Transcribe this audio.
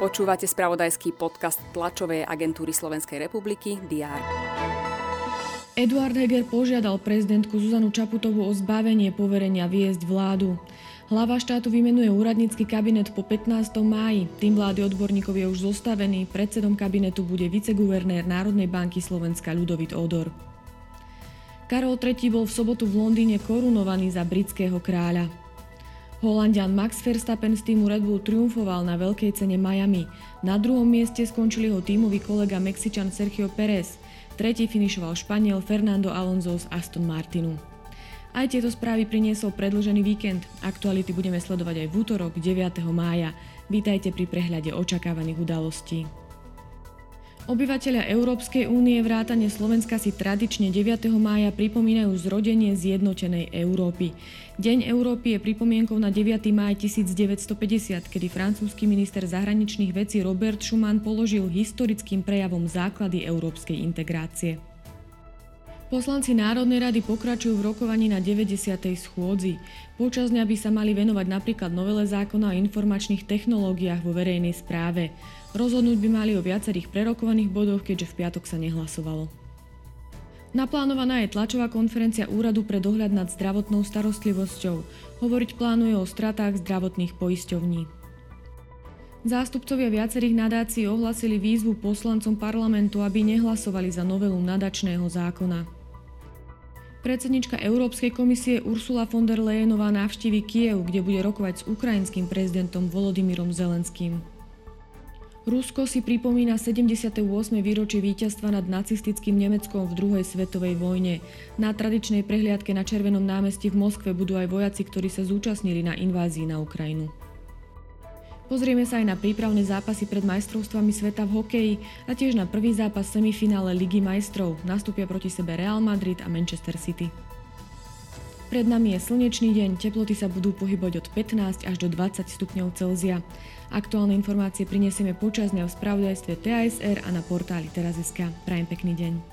Počúvate spravodajský podcast tlačovej agentúry Slovenskej republiky DR. Eduard Heger požiadal prezidentku Zuzanu Čaputovú o zbavenie poverenia viesť vládu. Hlava štátu vymenuje úradnícky kabinet po 15. máji. Tým vlády odborníkov je už zostavený. Predsedom kabinetu bude viceguvernér Národnej banky Slovenska Ľudovit Odor. Karol III bol v sobotu v Londýne korunovaný za britského kráľa. Holandian Max Verstappen z týmu Red Bull triumfoval na veľkej cene Miami. Na druhom mieste skončil jeho tímový kolega Mexičan Sergio Pérez. Tretí finišoval Španiel Fernando Alonso z Aston Martinu. Aj tieto správy priniesol predlžený víkend. Aktuality budeme sledovať aj v útorok 9. mája. Vítajte pri prehľade očakávaných udalostí. Obyvateľia Európskej únie vrátane Slovenska si tradične 9. mája pripomínajú zrodenie zjednotenej Európy. Deň Európy je pripomienkou na 9. máj 1950, kedy francúzsky minister zahraničných vecí Robert Schuman položil historickým prejavom základy európskej integrácie. Poslanci Národnej rady pokračujú v rokovaní na 90. schôdzi. Počas dňa by sa mali venovať napríklad novele zákona o informačných technológiách vo verejnej správe. Rozhodnúť by mali o viacerých prerokovaných bodoch, keďže v piatok sa nehlasovalo. Naplánovaná je tlačová konferencia Úradu pre dohľad nad zdravotnou starostlivosťou. Hovoriť plánuje o stratách zdravotných poisťovní. Zástupcovia viacerých nadácií ohlasili výzvu poslancom parlamentu, aby nehlasovali za novelu nadačného zákona. Predsednička Európskej komisie Ursula von der Leyenová navštívi Kiev, kde bude rokovať s ukrajinským prezidentom Volodymyrom Zelenským. Rusko si pripomína 78. výročie víťazstva nad nacistickým Nemeckom v druhej svetovej vojne. Na tradičnej prehliadke na Červenom námestí v Moskve budú aj vojaci, ktorí sa zúčastnili na invázii na Ukrajinu. Pozrieme sa aj na prípravné zápasy pred majstrovstvami sveta v hokeji a tiež na prvý zápas semifinále Ligy majstrov. Nastúpia proti sebe Real Madrid a Manchester City. Pred nami je slnečný deň, teploty sa budú pohybovať od 15 až do 20 stupňov Celzia. Aktuálne informácie prinesieme počas dňa v spravodajstve TASR a na portáli teraz.sk. Prajem pekný deň.